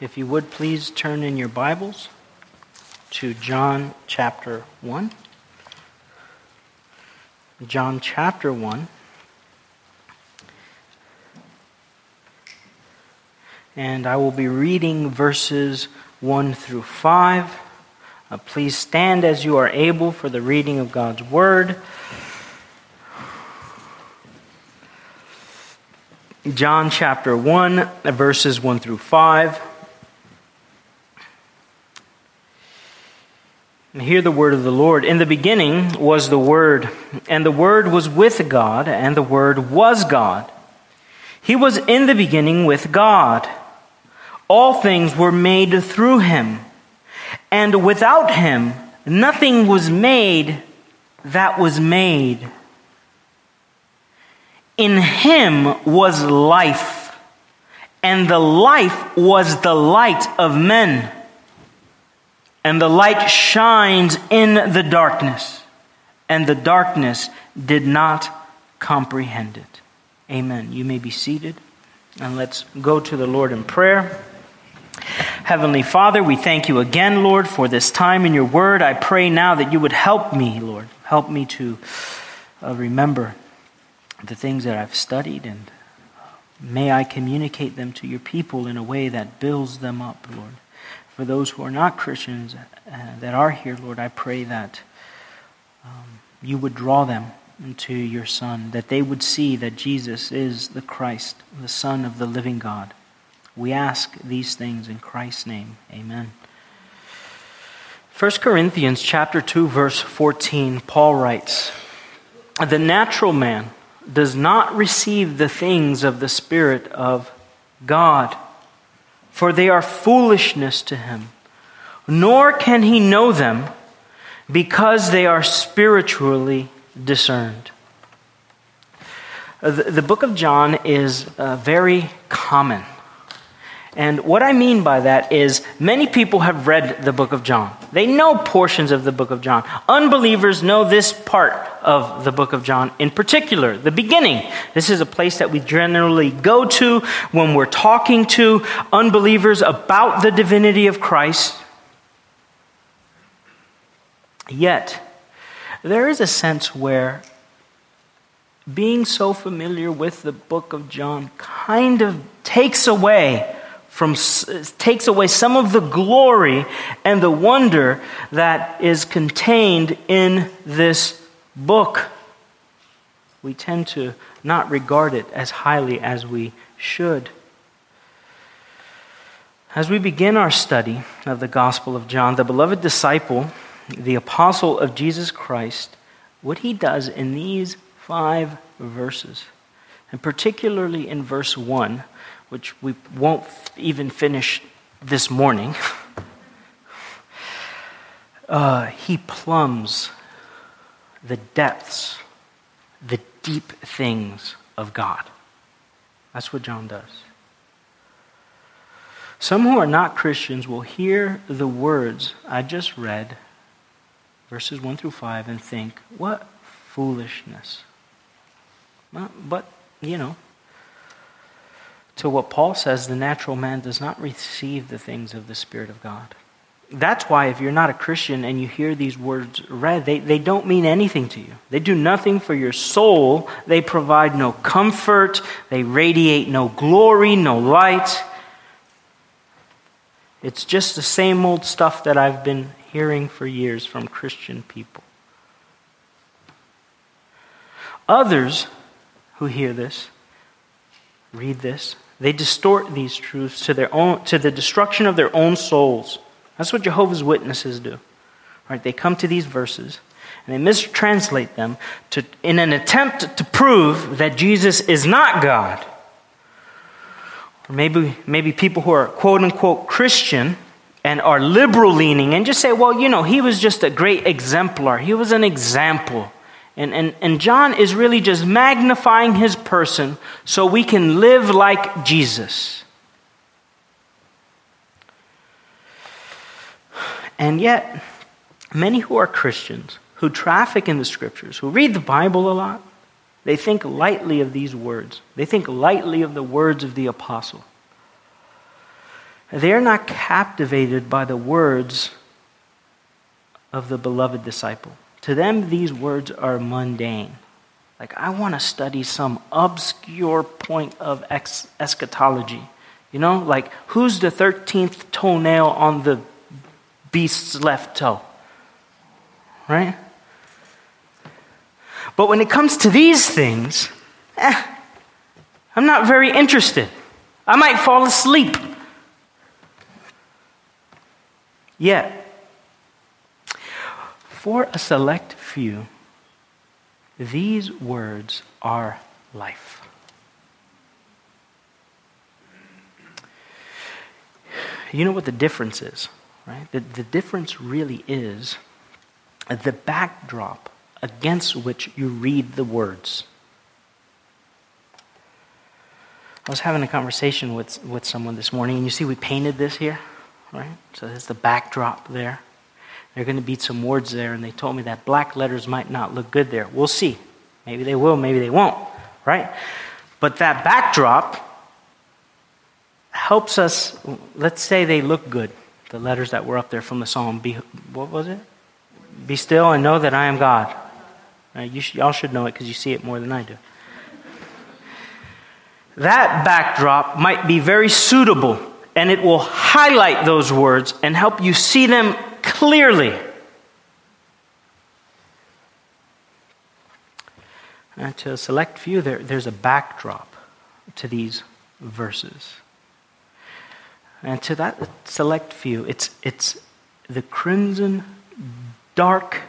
If you would please turn in your Bibles to John chapter 1. John chapter 1. And I will be reading verses 1 through 5. Uh, please stand as you are able for the reading of God's Word. John chapter 1, verses 1 through 5. And hear the word of the Lord. In the beginning was the Word, and the Word was with God, and the Word was God. He was in the beginning with God. All things were made through him, and without him nothing was made that was made. In him was life, and the life was the light of men and the light shines in the darkness, and the darkness did not comprehend it. Amen. You may be seated, and let's go to the Lord in prayer. Heavenly Father, we thank you again, Lord, for this time in your word. I pray now that you would help me, Lord. Help me to uh, remember the things that I've studied, and may I communicate them to your people in a way that builds them up, Lord for those who are not Christians uh, that are here, Lord, I pray that um, you would draw them into your Son, that they would see that Jesus is the Christ, the Son of the living God. We ask these things in Christ's name. Amen. 1 Corinthians chapter 2 verse 14 Paul writes The natural man does not receive the things of the spirit of God for they are foolishness to him. Nor can he know them because they are spiritually discerned. Uh, the, book of John is uh, very common. And what I mean by that is many people have read the book of John. They know portions of the book of John. Unbelievers know this part of the book of John in particular, the beginning. This is a place that we generally go to when we're talking to unbelievers about the divinity of Christ. Yet, there is a sense where being so familiar with the book of John kind of takes away from, takes away some of the glory and the wonder that is contained in this book. We tend to not regard it as highly as we should. As we begin our study of the Gospel of John, the beloved disciple, the apostle of Jesus Christ, what he does in these five verses, and particularly in verse 1, which we won't even finish this morning, uh, he plumbs the depths, the deep things of God. That's what John does. Some who are not Christians will hear the words I just read, verses 1 through 5, and think, what foolishness. But, you know, to what Paul says the natural man does not receive the things of the Spirit of God. That's why, if you're not a Christian and you hear these words read, they, they don't mean anything to you. They do nothing for your soul. They provide no comfort. They radiate no glory, no light. It's just the same old stuff that I've been hearing for years from Christian people. Others who hear this, read this, they distort these truths to, their own, to the destruction of their own souls. That's what Jehovah's Witnesses do. Right? They come to these verses and they mistranslate them to, in an attempt to prove that Jesus is not God. Or maybe, maybe people who are quote unquote Christian and are liberal leaning and just say, well, you know, he was just a great exemplar. He was an example. And, and, and John is really just magnifying his person so we can live like Jesus. And yet, many who are Christians, who traffic in the scriptures, who read the Bible a lot, they think lightly of these words. They think lightly of the words of the apostle. They are not captivated by the words of the beloved disciple. To them, these words are mundane. Like, I want to study some obscure point of ex- eschatology. You know, like, who's the 13th toenail on the beast's left toe? Right? But when it comes to these things, eh, I'm not very interested. I might fall asleep. Yet, for a select few, these words are life. You know what the difference is, right? The, the difference really is the backdrop against which you read the words. I was having a conversation with, with someone this morning, and you see we painted this here, right? So there's the backdrop there. There are going to be some words there, and they told me that black letters might not look good there. We'll see. Maybe they will, maybe they won't, right? But that backdrop helps us, let's say they look good, the letters that were up there from the psalm. Be, what was it? Be still and know that I am God. You sh- y'all should know it because you see it more than I do. That backdrop might be very suitable and it will highlight those words and help you see them clearly. And to a select few, there, there's a backdrop to these verses. And to that select few, it's, it's the crimson, dark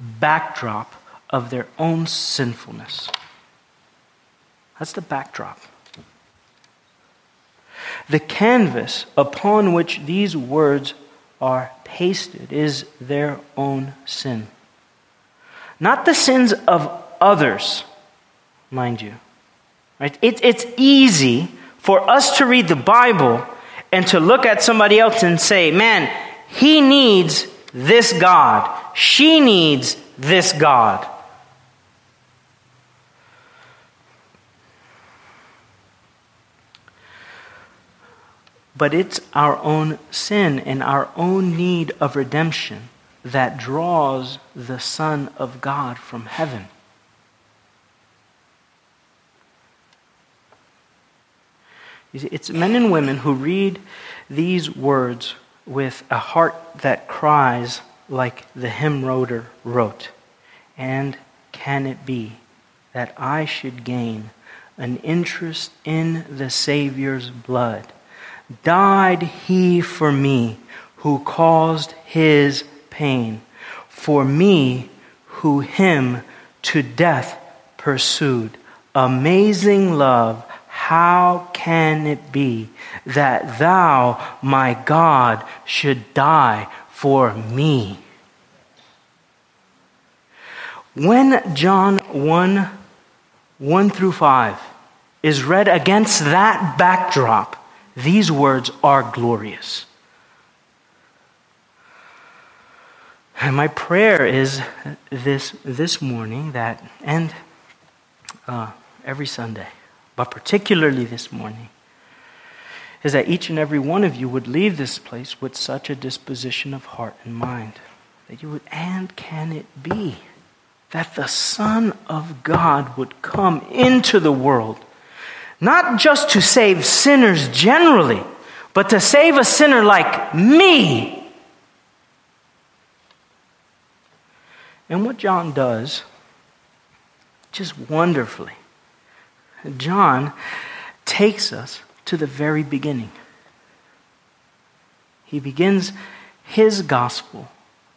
backdrop of their own sinfulness. That's the backdrop. The canvas upon which these words are pasted is their own sin. Not the sins of others, mind you. Right? It, it's easy for us to read the Bible and to look at somebody else and say, man, he needs this God. She needs this God. But it's our own sin and our own need of redemption that draws the Son of God from heaven. It's men and women who read these words with a heart that cries like the hymn writer wrote. And can it be that I should gain an interest in the Savior's blood? Died he for me who caused his pain, for me who him to death pursued. Amazing love, how can it be that thou, my God, should die for me? When John 1 1 through 5 is read against that backdrop, these words are glorious. And my prayer is this, this morning that, and uh, every Sunday, but particularly this morning, is that each and every one of you would leave this place with such a disposition of heart and mind. That you would, and can it be that the Son of God would come into the world not just to save sinners generally, but to save a sinner like me. And what John does, just wonderfully, John takes us to the very beginning. He begins his gospel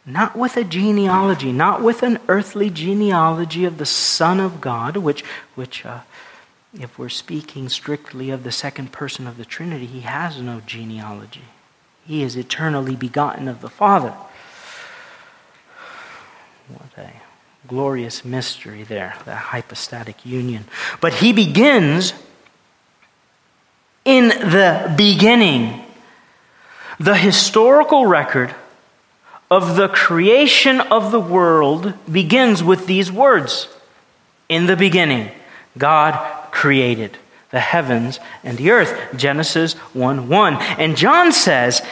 not with a genealogy, not with an earthly genealogy of the Son of God, which, which uh, if we're speaking strictly of the second person of the Trinity, he has no genealogy. He is eternally begotten of the Father. What a glorious mystery there, that hypostatic union. But he begins in the beginning. The historical record of the creation of the world begins with these words In the beginning, God created the heavens and the earth. Genesis 1 1. And John says,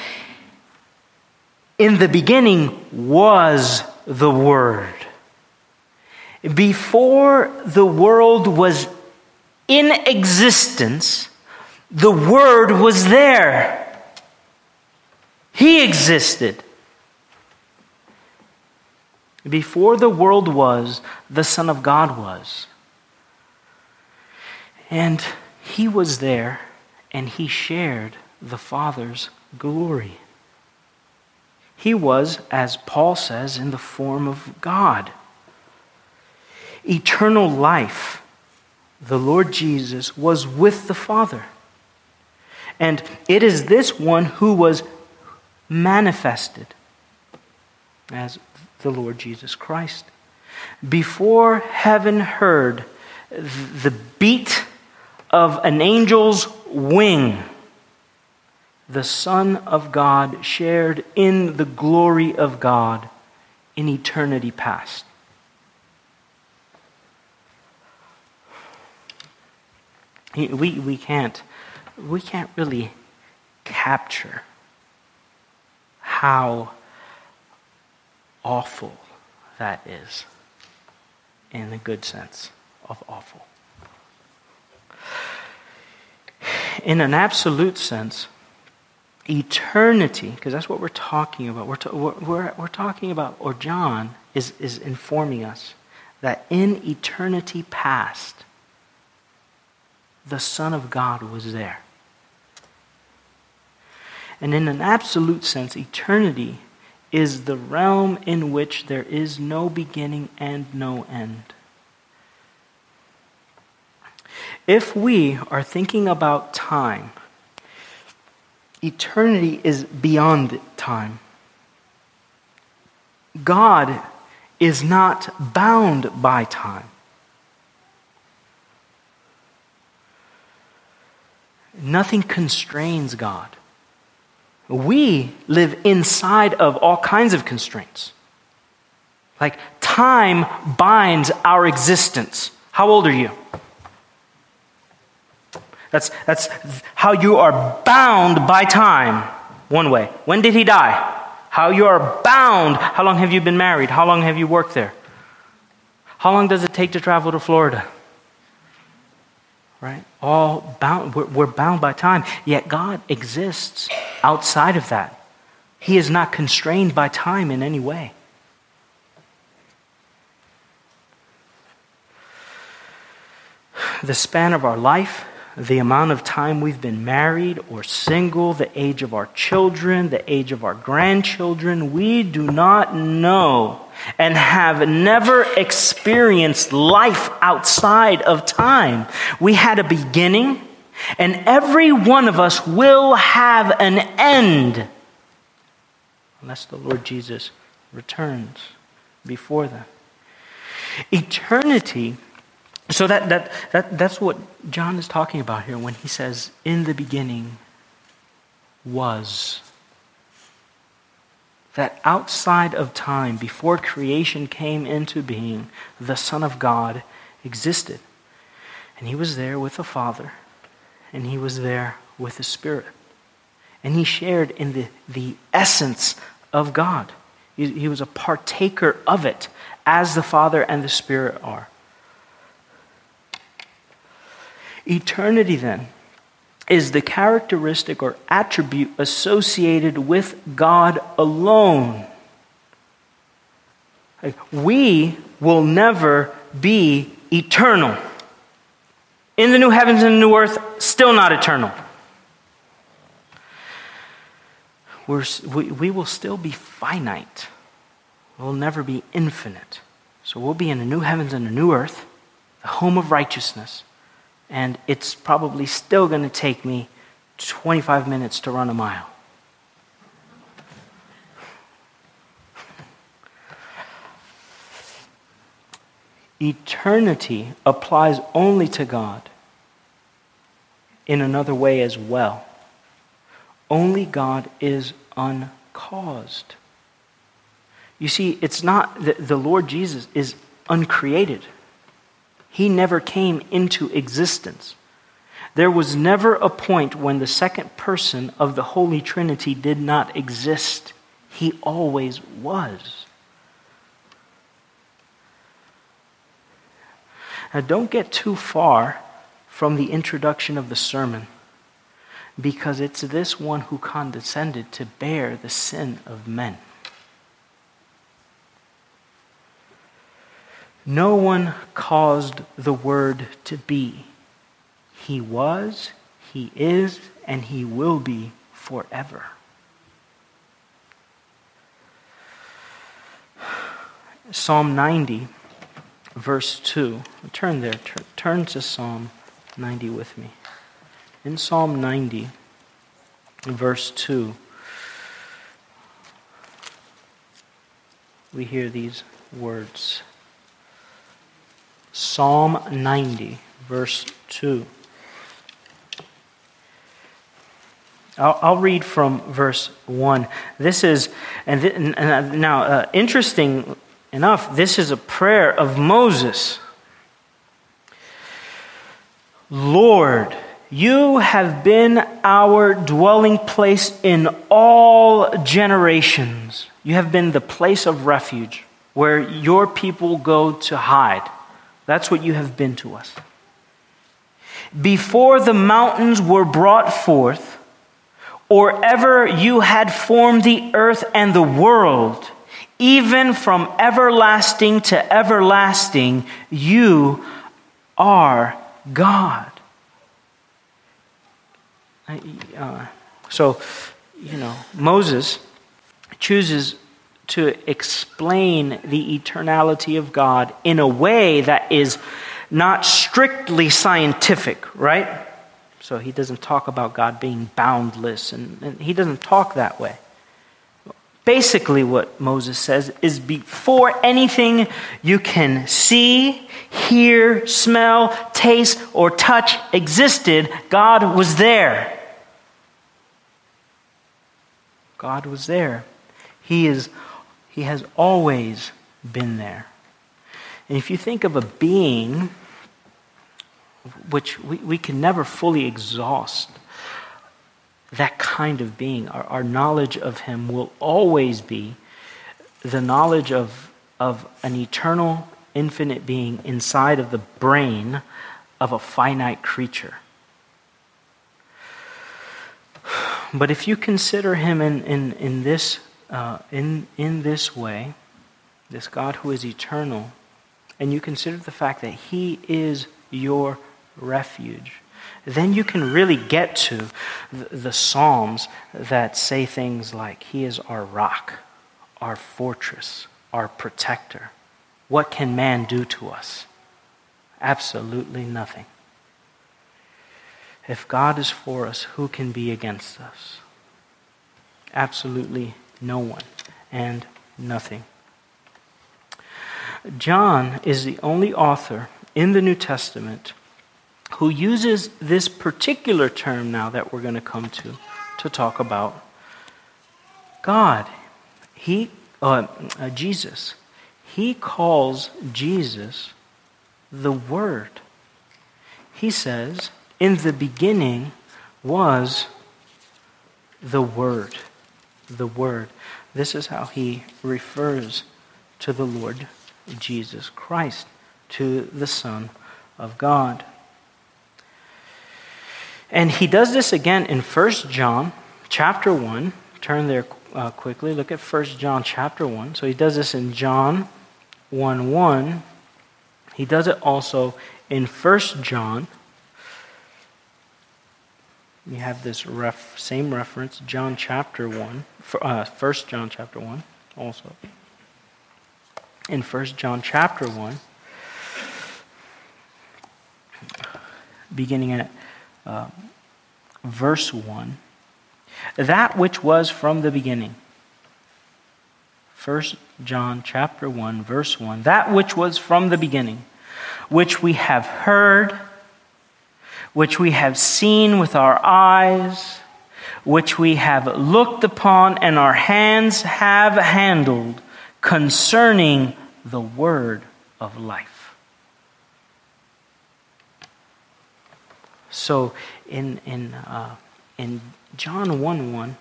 In the beginning was the Word. Before the world was in existence, the Word was there. He existed. Before the world was, the Son of God was. And he was there and he shared the Father's glory. He was, as Paul says, in the form of God. Eternal life, the Lord Jesus, was with the Father. And it is this one who was manifested as the Lord Jesus Christ. Before heaven heard the beat of an angel's wing, the Son of God shared in the glory of God in eternity past. We, we can't we can't really capture how awful that is in the good sense of awful. In an absolute sense, eternity, because that's what we're talking about. We're, to, we're, we're, talking about, or John is, is informing us, that in eternity past, the Son of God was there. And in an absolute sense, eternity is the realm in which there is no beginning and no end. If we are thinking about time, eternity is beyond time. God is not bound by time. Nothing constrains God. We live inside of all kinds of constraints. Like time binds our existence. How old are you? That's, that's how you are bound by time, one way. When did he die? How you are bound. How long have you been married? How long have you worked there? How long does it take to travel to Florida? right? All bound, we're, we're bound by time. Yet God exists outside of that. He is not constrained by time in any way. The span of our life, the amount of time we've been married or single, the age of our children, the age of our grandchildren, we do not know and have never experienced life outside of time. We had a beginning, and every one of us will have an end unless the Lord Jesus returns before that. Eternity, so that, that, that, that's what John is talking about here when he says, In the beginning was that outside of time, before creation came into being, the Son of God existed. And he was there with the Father, and he was there with the Spirit. And he shared in the, the essence of God. He, he was a partaker of it, as the Father and the Spirit are. Eternity, then, is the characteristic or attribute associated with God alone. We will never be eternal. In the new heavens and the new earth, still not eternal. We're, we, we will still be finite. We'll never be infinite. So we'll be in the new heavens and the new earth, the home of righteousness and it's probably still going to take me 25 minutes to run a mile. Eternity applies only to God in another way as well. Only God is uncaused. You see, it's not that the Lord Jesus is uncreated. He never came into existence. There was never a point when the second person of the Holy Trinity did not exist. He always was. Now, don't get too far from the introduction of the sermon because it's this one who condescended to bear the sin of men. No one caused the Word to be. He was, He is, and He will be forever. Psalm 90, verse 2. Turn there. Turn, to Psalm 90 with me. In Psalm 90, verse 2, we hear these words. Psalm 90, verse 2. I'll, I'll read from verse 1. This is, and, th- and uh, now, uh, interesting enough, this is a prayer of Moses. Lord, you have been our dwelling place in all generations. You have been the place of refuge where your people go to hide. That's what you have been to us. Before the mountains were brought forth, or ever you had formed the earth and the world, even from everlasting to everlasting, you are God. Uh, so, you know, Moses chooses to explain the eternality of God in a way that is not strictly scientific, right? So he doesn't talk about God being boundless, and, and he doesn't talk that way. Basically, what Moses says is before anything you can see, hear, smell, taste, or touch existed, God was there. God was there. He, is, he has always been there. And if you think of a being which we, we can never fully exhaust. That kind of being, our, our knowledge of Him will always be the knowledge of, of an eternal, infinite being inside of the brain of a finite creature. But if you consider him in, in, in, this, uh, in, in this way, this God who is eternal, and you consider the fact that he is your refuge. Then you can really get to the, the Psalms that say things like, He is our rock, our fortress, our protector. What can man do to us? Absolutely nothing. If God is for us, who can be against us? Absolutely no one and nothing. John is the only author in the New Testament who uses this particular term now that we're going to come to to talk about God. He, uh, Jesus, he calls Jesus the Word. He says, In the beginning was the Word. The Word. This is how he refers to the Lord Jesus Christ, to the Son of God. And he does this again in 1 John chapter 1. Turn there uh, quickly. Look at 1 John chapter 1. So he does this in John 1 1. He does it also in 1 John. You have this ref, same reference, John chapter 1, uh, 1 John chapter 1 also. In 1 John chapter 1, beginning at uh, verse 1 that which was from the beginning. 1 John chapter 1 verse 1 that which was from the beginning which we have heard which we have seen with our eyes which we have looked upon and our hands have handled concerning the word of life So in, in, uh, in John 1 1,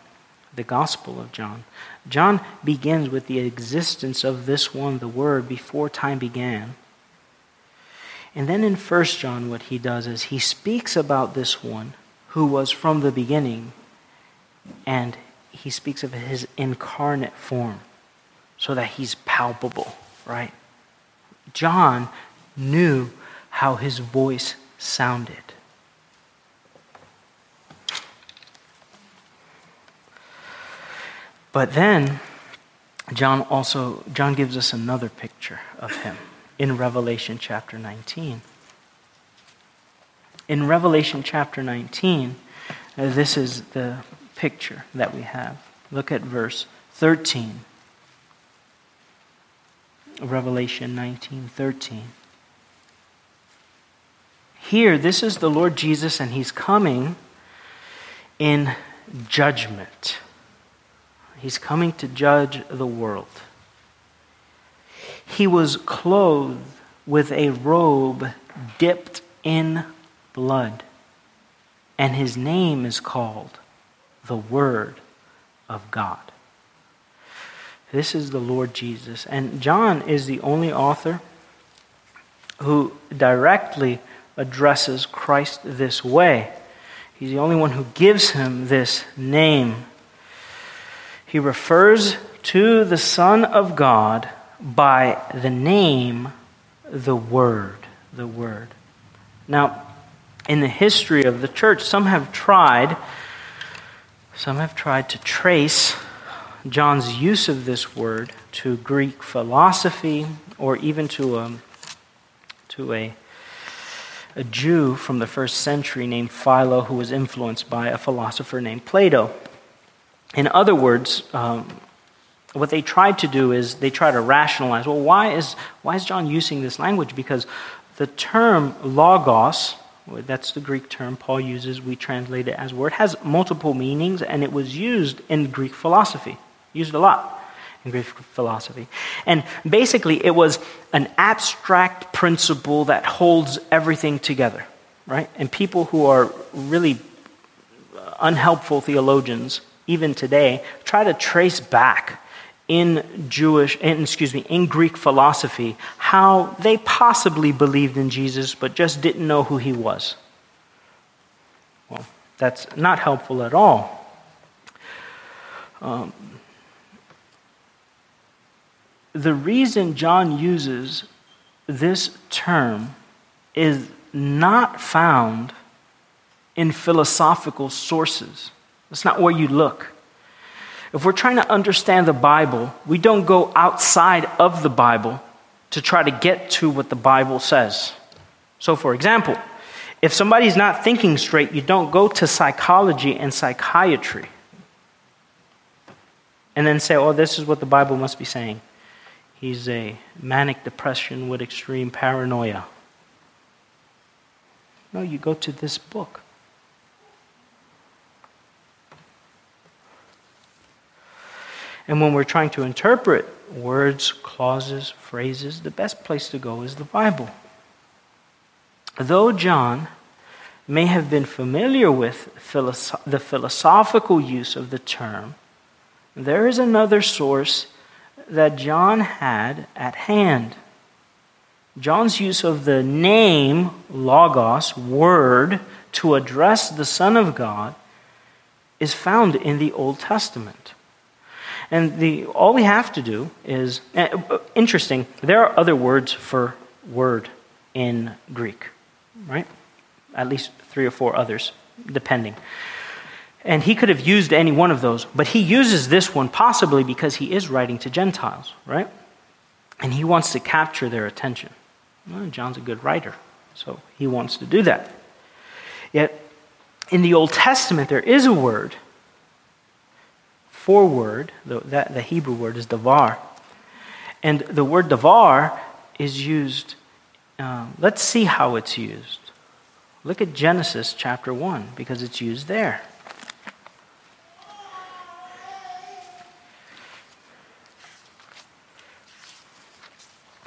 the Gospel of John, John begins with the existence of this one, the Word, before time began. And then in 1 John, what he does is he speaks about this one who was from the beginning, and he speaks of his incarnate form so that he's palpable, right? John knew how his voice sounded. But then John also John gives us another picture of him in Revelation chapter 19. In Revelation chapter 19, uh, this is the picture that we have. Look at verse 13. Revelation 19:13. Here, this is the Lord Jesus, and he's coming in judgment. He's coming to judge the world. He was clothed with a robe dipped in blood, and his name is called the Word of God. This is the Lord Jesus. And John is the only author who directly addresses Christ this way. He's the only one who gives him this name. He refers to the Son of God by the name, the Word. The Word. Now, in the history of the church, some have tried, some have tried to trace John's use of this word to Greek philosophy or even to a, to a, a Jew from the first century named Philo who was influenced by a philosopher named Plato. In other words, um, what they tried to do is they try to rationalize well, why is, why is John using this language? Because the term logos, that's the Greek term Paul uses, we translate it as word, has multiple meanings, and it was used in Greek philosophy. Used a lot in Greek philosophy. And basically, it was an abstract principle that holds everything together, right? And people who are really unhelpful theologians, even today, try to trace back in Jewish, in, excuse me, in Greek philosophy, how they possibly believed in Jesus but just didn't know who he was. Well, that's not helpful at all. Um, the reason John uses this term is not found in philosophical sources. That's not where you look. If we're trying to understand the Bible, we don't go outside of the Bible to try to get to what the Bible says. So, for example, if somebody's not thinking straight, you don't go to psychology and psychiatry and then say, oh, this is what the Bible must be saying. He's a manic depression with extreme paranoia. No, you go to this book. And when we're trying to interpret words, clauses, phrases, the best place to go is the Bible. Though John may have been familiar with philosoph- the philosophical use of the term, there is another source that John had at hand. John's use of the name, Logos, word, to address the Son of God is found in the Old Testament. And the, all we have to do is, uh, interesting, there are other words for word in Greek, right? At least three or four others, depending. And he could have used any one of those, but he uses this one possibly because he is writing to Gentiles, right? And he wants to capture their attention. Well, John's a good writer, so he wants to do that. Yet, in the Old Testament, there is a word for word, the, that, the Hebrew word is davar. And the word davar is used, uh, let's see how it's used. Look at Genesis chapter 1, because it's used there.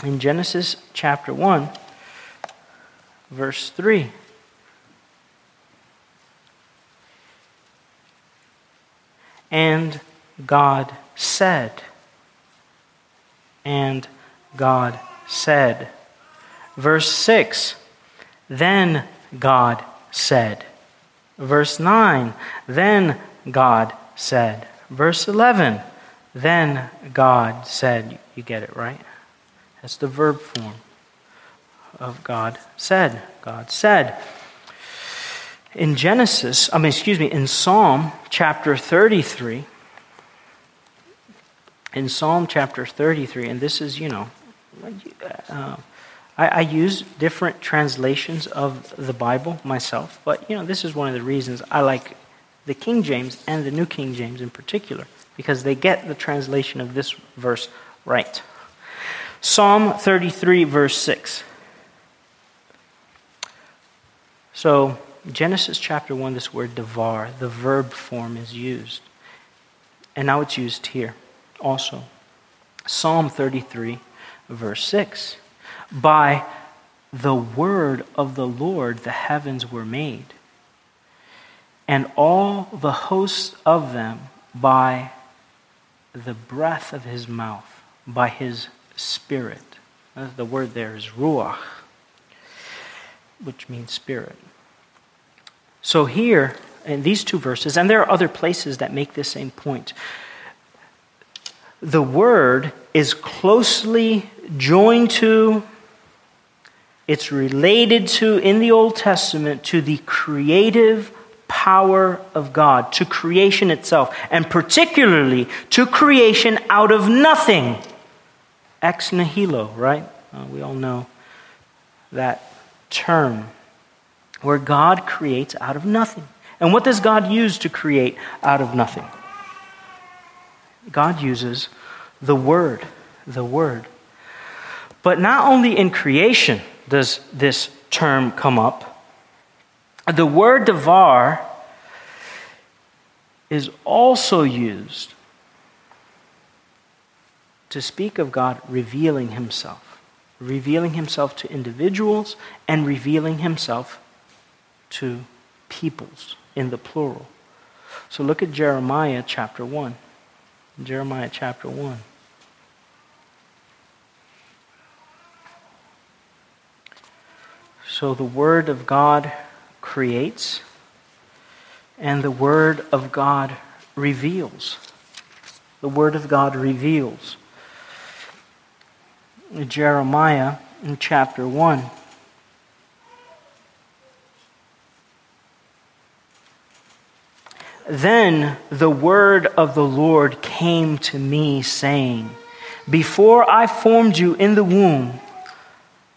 in Genesis chapter 1, verse 3. And God said. And God said. Verse 6 Then God said. Verse 9 Then God said. Verse 11 Then God said. You get it, right? That's the verb form of God said. God said. In Genesis, I mean, excuse me, in Psalm chapter 33, in Psalm chapter 33, and this is, you know, uh, I, I, use different translations of the Bible myself, but, you know, this is one of the reasons I like the King James and the New King James in particular, because they get the translation of this verse right. Psalm 33, verse 6. So, Genesis chapter 1, this word devar, the verb form is used. And now it's used here also. Psalm 33, verse 6. By the word of the Lord the heavens were made, and all the hosts of them by the breath of his mouth, by his spirit. The word there is ruach, which means spirit. So here, in these two verses, and there are other places that make the same point, the word is closely joined to, it's related to, in the Old Testament, to the creative power of God, to creation itself, and particularly to creation out of nothing. Ex nihilo, right? Uh, we all know that term, where God creates out of nothing. And what does God use to create out of nothing? God uses the Word, the Word. But not only in creation does this term come up, the word devar is also used to speak of God revealing himself, revealing himself to individuals and revealing himself to peoples in the plural. So look at Jeremiah chapter 1. Jeremiah chapter 1. So the Word of God creates, and the Word of God reveals. The Word of God reveals. Jeremiah in chapter 1. Then the word of the Lord came to me, saying, Before I formed you in the womb,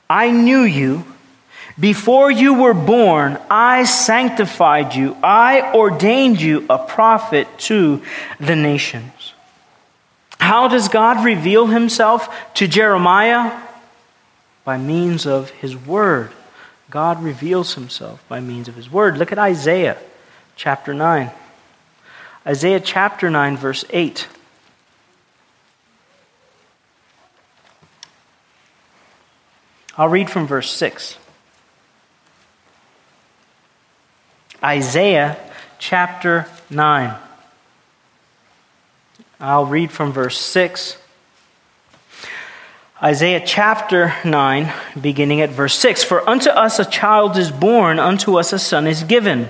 I knew you. Before you were born, I sanctified you. I ordained you a prophet to the nations. How does God reveal himself to Jeremiah? By means of his word. God reveals himself by means of his word. Look at Isaiah chapter 9. Isaiah chapter 9, verse 8. I'll read from verse 6. Isaiah chapter 9. I'll read from verse 6. Isaiah chapter 9, beginning at verse 6 For unto us a child is born, unto us a son is given.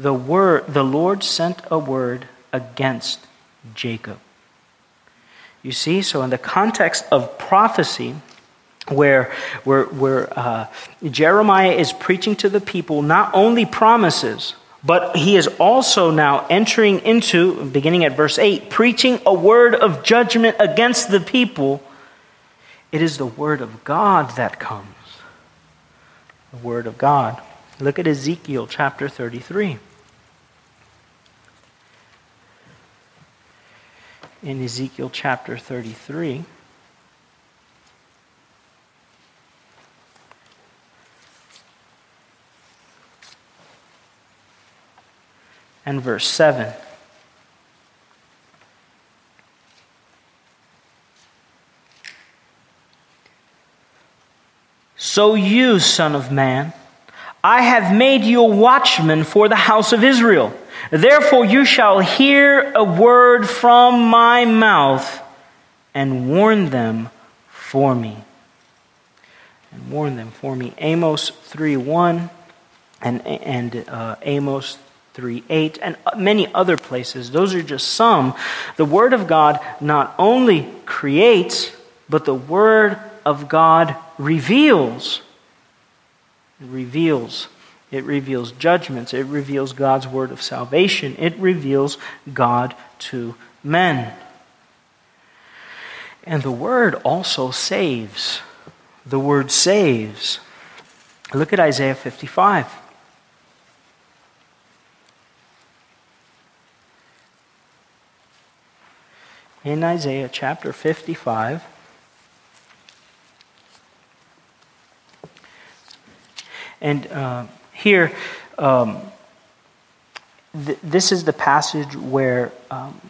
The, word, the Lord sent a word against Jacob. You see, so in the context of prophecy, where, where, where uh, Jeremiah is preaching to the people not only promises, but he is also now entering into, beginning at verse 8, preaching a word of judgment against the people. It is the word of God that comes. The word of God. Look at Ezekiel chapter 33. In Ezekiel chapter 33. And verse 7. So you, Son of Man, I have made you a watchman for the house of Israel. Therefore you shall hear a word from my mouth and warn them for me. And warn them for me. Amos 3 1 and, and uh, Amos 3 8 and many other places. Those are just some. The Word of God not only creates, but the Word of God reveals. Reveals. It reveals judgments. It reveals God's word of salvation. It reveals God to men. And the word also saves. The word saves. Look at Isaiah 55. In Isaiah chapter 55, And uh, here, um, th- this is the passage where um,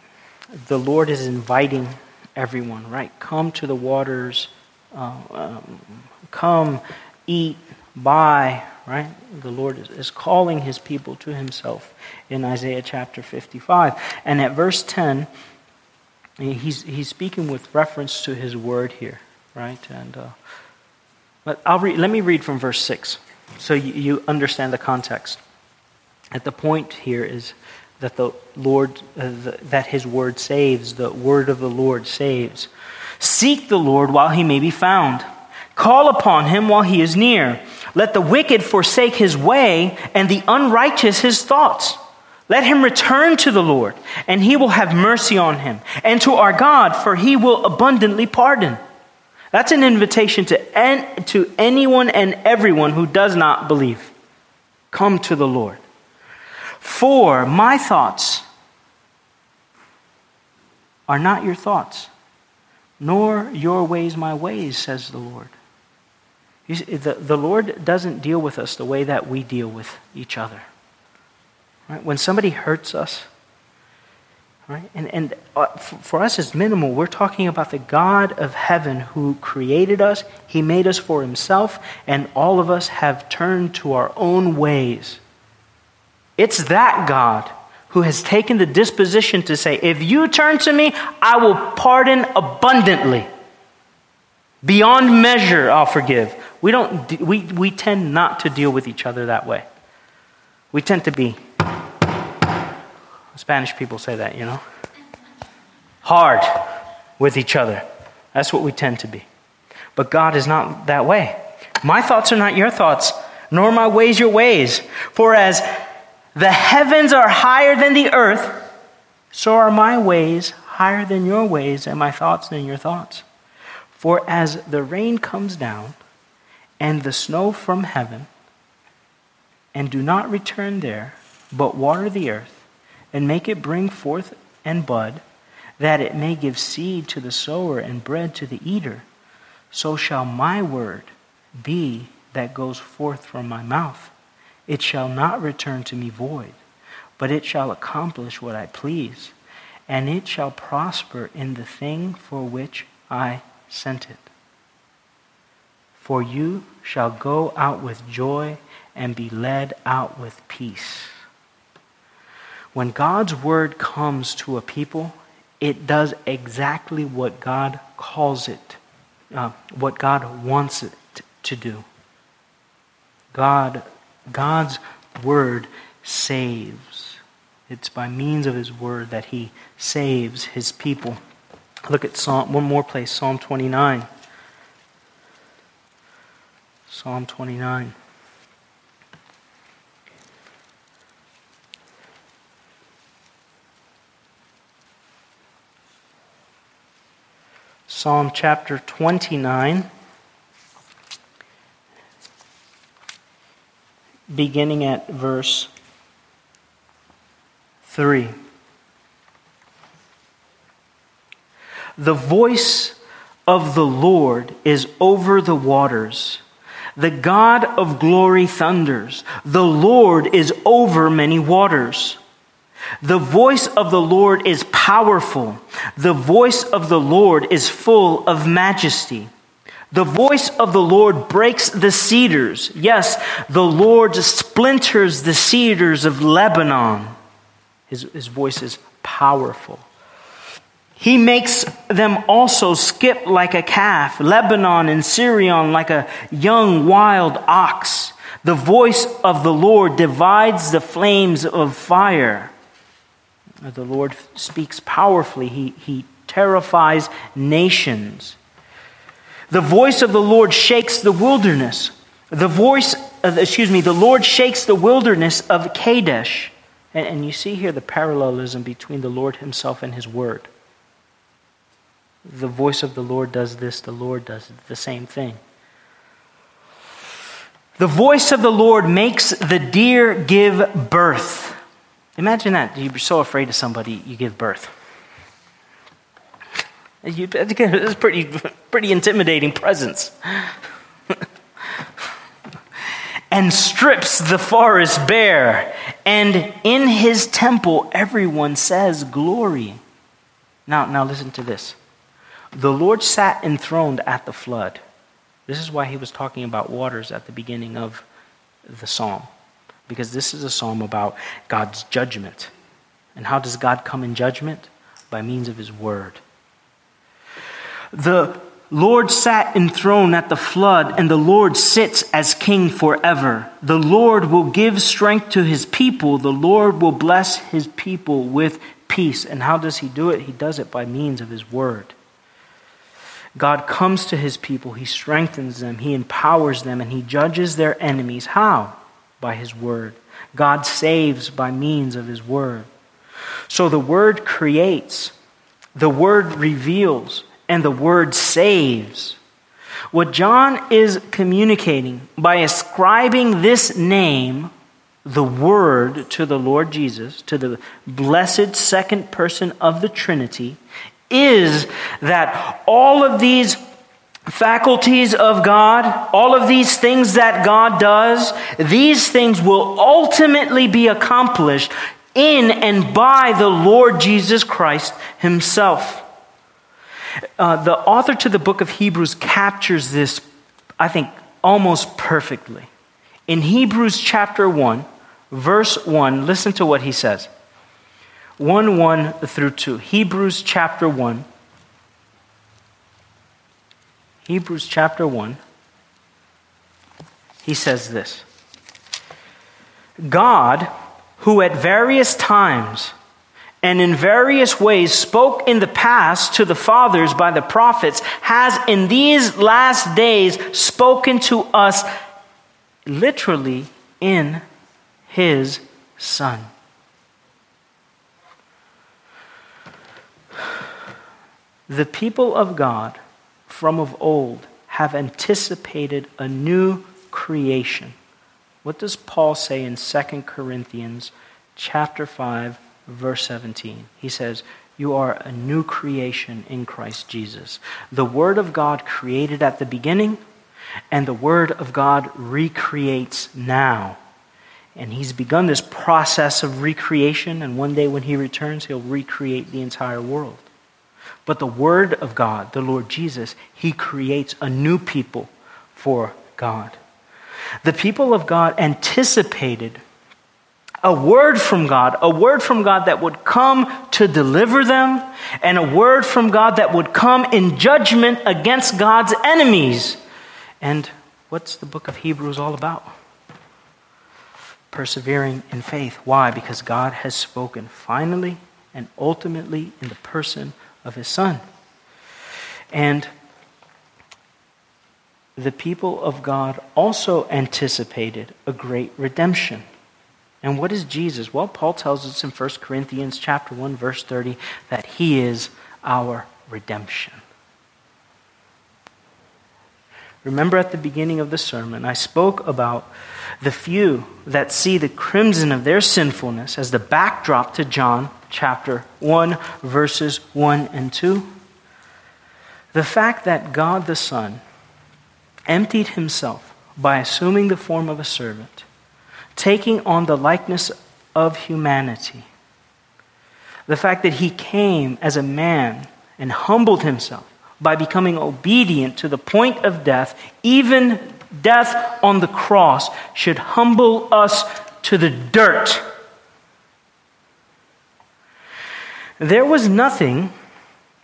the Lord is inviting everyone, right? Come to the waters, uh, um, come, eat, buy, right? The Lord is, is calling his people to himself in Isaiah chapter 55. And at verse 10, he's, he's speaking with reference to his word here, right? And uh, but I'll read, let me read from verse 6 so you, understand the context. At the point here is that the Lord, uh, the, that His word saves, the word of the Lord saves. Seek the Lord while He may be found. Call upon Him while He is near. Let the wicked forsake his way and the unrighteous his thoughts. Let him return to the Lord, and He will have mercy on him, and to our God, for He will abundantly pardon. That's an invitation to, en- to anyone and everyone who does not believe. Come to the Lord. For my thoughts are not your thoughts, nor your ways my ways, says the Lord. The, the Lord doesn't deal with us the way that we deal with each other. Right? When somebody hurts us, Right? And, and uh, for us, it's minimal. We're talking about the God of heaven who created us, He made us for Himself, and all of us have turned to our own ways. It's that God who has taken the disposition to say, If you turn to me, I will pardon abundantly. Beyond measure, I'll forgive. We, don't, we, we tend not to deal with each other that way. We tend to be Spanish people say that, you know? Hard with each other. That's what we tend to be. But God is not that way. My thoughts are not your thoughts, nor my ways your ways. For as the heavens are higher than the earth, so are my ways higher than your ways, and my thoughts than your thoughts. For as the rain comes down and the snow from heaven, and do not return there, but water the earth, and make it bring forth and bud, that it may give seed to the sower and bread to the eater, so shall my word be that goes forth from my mouth. It shall not return to me void, but it shall accomplish what I please, and it shall prosper in the thing for which I sent it. For you shall go out with joy and be led out with peace. When God's word comes to a people, it does exactly what God calls it, uh, what God wants it to do. God, God's word saves. It's by means of his word that he saves his people. Look at Psalm, one more place, Psalm 29. Psalm 29. Psalm chapter 29, beginning at verse 3. The voice of the Lord is over the waters. The God of glory thunders. The Lord is over many waters. The voice of the Lord is powerful. The voice of the Lord is full of majesty. The voice of the Lord breaks the cedars. Yes, the Lord splinters the cedars of Lebanon. His, his voice is powerful. He makes them also skip like a calf, Lebanon and Sirion like a young wild ox. The voice of the Lord divides the flames of fire. The Lord speaks powerfully, He, he terrifies nations. The voice of the Lord shakes the wilderness. The voice, of, excuse me, the Lord shakes the wilderness of Kadesh. And, and you see here the parallelism between the Lord Himself and His Word the voice of the Lord does this, the Lord does the same thing. The voice of the Lord makes the deer give birth. Imagine that. You're so afraid of somebody, you give birth. You, it's pretty, pretty intimidating presence. and strips the forest bare. And in his temple, everyone says, Glory. Now, now listen to this. The Lord sat enthroned at the flood. This is why he was talking about waters at the beginning of the psalm, because this is a psalm about God's judgment. And how does God come in judgment? By means of his word. The Lord sat enthroned at the flood, and the Lord sits as king forever. The Lord will give strength to his people. The Lord will bless his people with peace. And how does he do it? He does it by means of his word. God comes to his people, he strengthens them, he empowers them, and he judges their enemies. How? By his word. God saves by means of his word. So the word creates, the word reveals, and the word saves. What John is communicating by ascribing this name, the Word, to the Lord Jesus, to the blessed second person of the Trinity, is that all of these faculties of God, all of these things that God does, these things will ultimately be accomplished in and by the Lord Jesus Christ Himself. Uh, the author to the book of Hebrews captures this, I think, almost perfectly. In Hebrews chapter 1, verse 1, listen to what he says. 1 1 through 2. Hebrews chapter 1. Hebrews chapter 1. He says this God, who at various times and in various ways spoke in the past to the fathers by the prophets, has in these last days spoken to us literally in his Son The people of God from of old have anticipated a new creation. What does Paul say in 2 Corinthians chapter 5 verse 17? He says, "You are a new creation in Christ Jesus." The word of God created at the beginning, and the word of God recreates now. And he's begun this process of recreation, and one day when he returns, he'll recreate the entire world. But the Word of God, the Lord Jesus, He creates a new people for God. The people of God anticipated a word from God, a word from God that would come to deliver them, and a word from God that would come in judgment against God's enemies. And what's the book of Hebrews all about? Persevering in faith. Why? Because God has spoken finally and ultimately in the person of his son. And the people of God also anticipated a great redemption. And what is Jesus? Well, Paul tells us in 1 Corinthians chapter 1 verse 30 that he is our redemption. Remember at the beginning of the sermon, I spoke about the few that see the crimson of their sinfulness as the backdrop to John chapter 1, verses 1 and 2. The fact that God the Son emptied himself by assuming the form of a servant, taking on the likeness of humanity, the fact that he came as a man and humbled himself by becoming obedient to the point of death, even death on the cross, should humble us to the dirt. There was nothing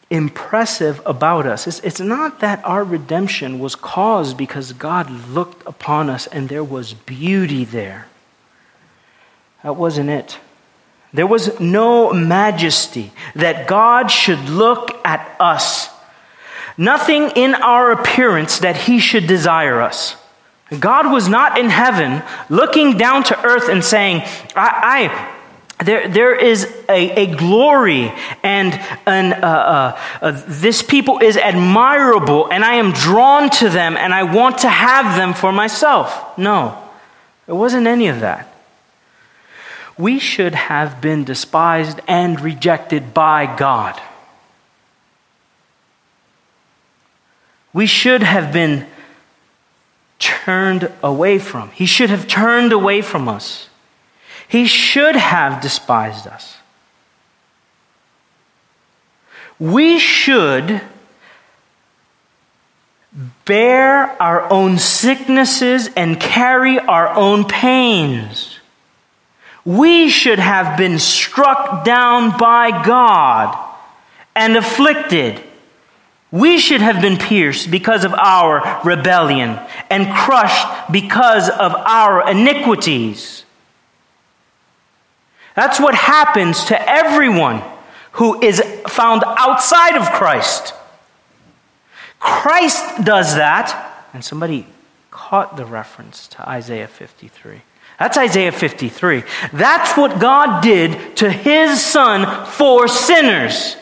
impressive about us. It's, it's, not that our redemption was caused because God looked upon us and there was beauty there. That wasn't it. There was no majesty that God should look at us. Nothing in our appearance that He should desire us. God was not in heaven looking down to earth and saying, I, I there, there is a, a glory and an, uh, uh, uh, this people is admirable and I am drawn to them and I want to have them for myself. No, it wasn't any of that. We should have been despised and rejected by God. We should have been turned away from. He should have turned away from us. He should have despised us. We should bear our own sicknesses and carry our own pains. We should have been struck down by God and afflicted. We should have been pierced because of our rebellion and crushed because of our iniquities. That's what happens to everyone who is found outside of Christ. Christ does that, and somebody caught the reference to Isaiah 53. That's Isaiah 53. That's what God did to his son for sinners.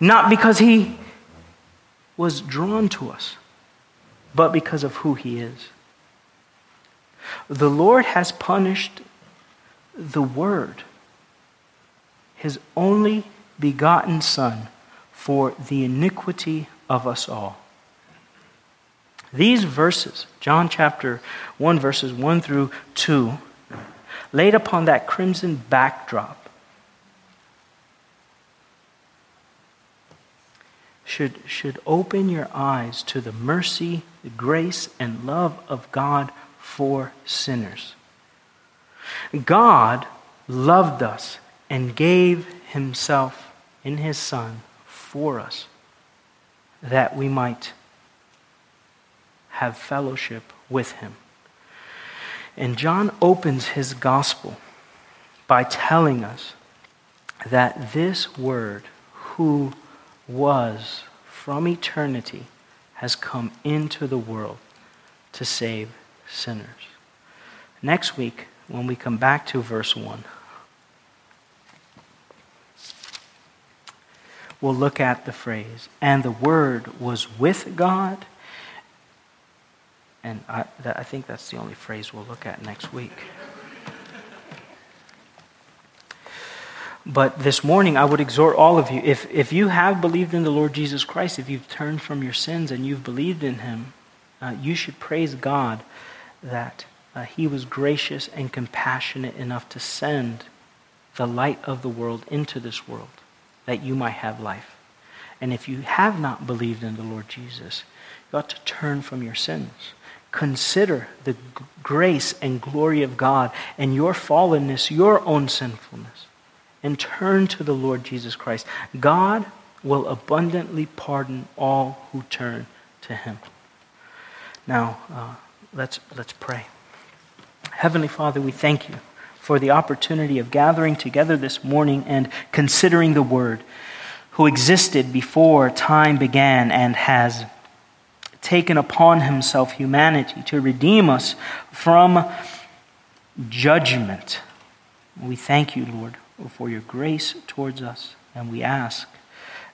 Not because he was drawn to us, but because of who he is. The Lord has punished the Word his only begotten Son for the iniquity of us all. These verses, John chapter 1, verses 1 through 2, laid upon that crimson backdrop, should, should open your eyes to the mercy, the grace, and love of God for sinners. God loved us and gave himself in his Son for us that we might have fellowship with him. And John opens his gospel by telling us that this word, who was from eternity, has come into the world to save sinners. Next week, when we come back to verse 1, we'll look at the phrase, and the Word was with God. And I, I think that's the only phrase we'll look at next week. But this morning, I would exhort all of you if, if you have believed in the Lord Jesus Christ, if you've turned from your sins and you've believed in Him, uh, you should praise God that uh, He was gracious and compassionate enough to send the light of the world into this world that you might have life. And if you have not believed in the Lord Jesus, you ought to turn from your sins. Consider the g- grace and glory of God and your fallenness, your own sinfulness, and turn to the Lord Jesus Christ. God will abundantly pardon all who turn to him. Now, uh, let's, let's pray. Heavenly Father, we thank you for the opportunity of gathering together this morning and considering the Word, who existed before time began and has taken upon himself humanity to redeem us from judgment. We thank you, Lord, for your grace towards us, and we ask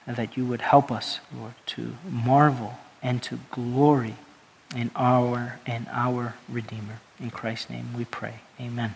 that you would help us, Lord, to marvel and to glory in our and our Redeemer. In Christ's name we pray. Amen.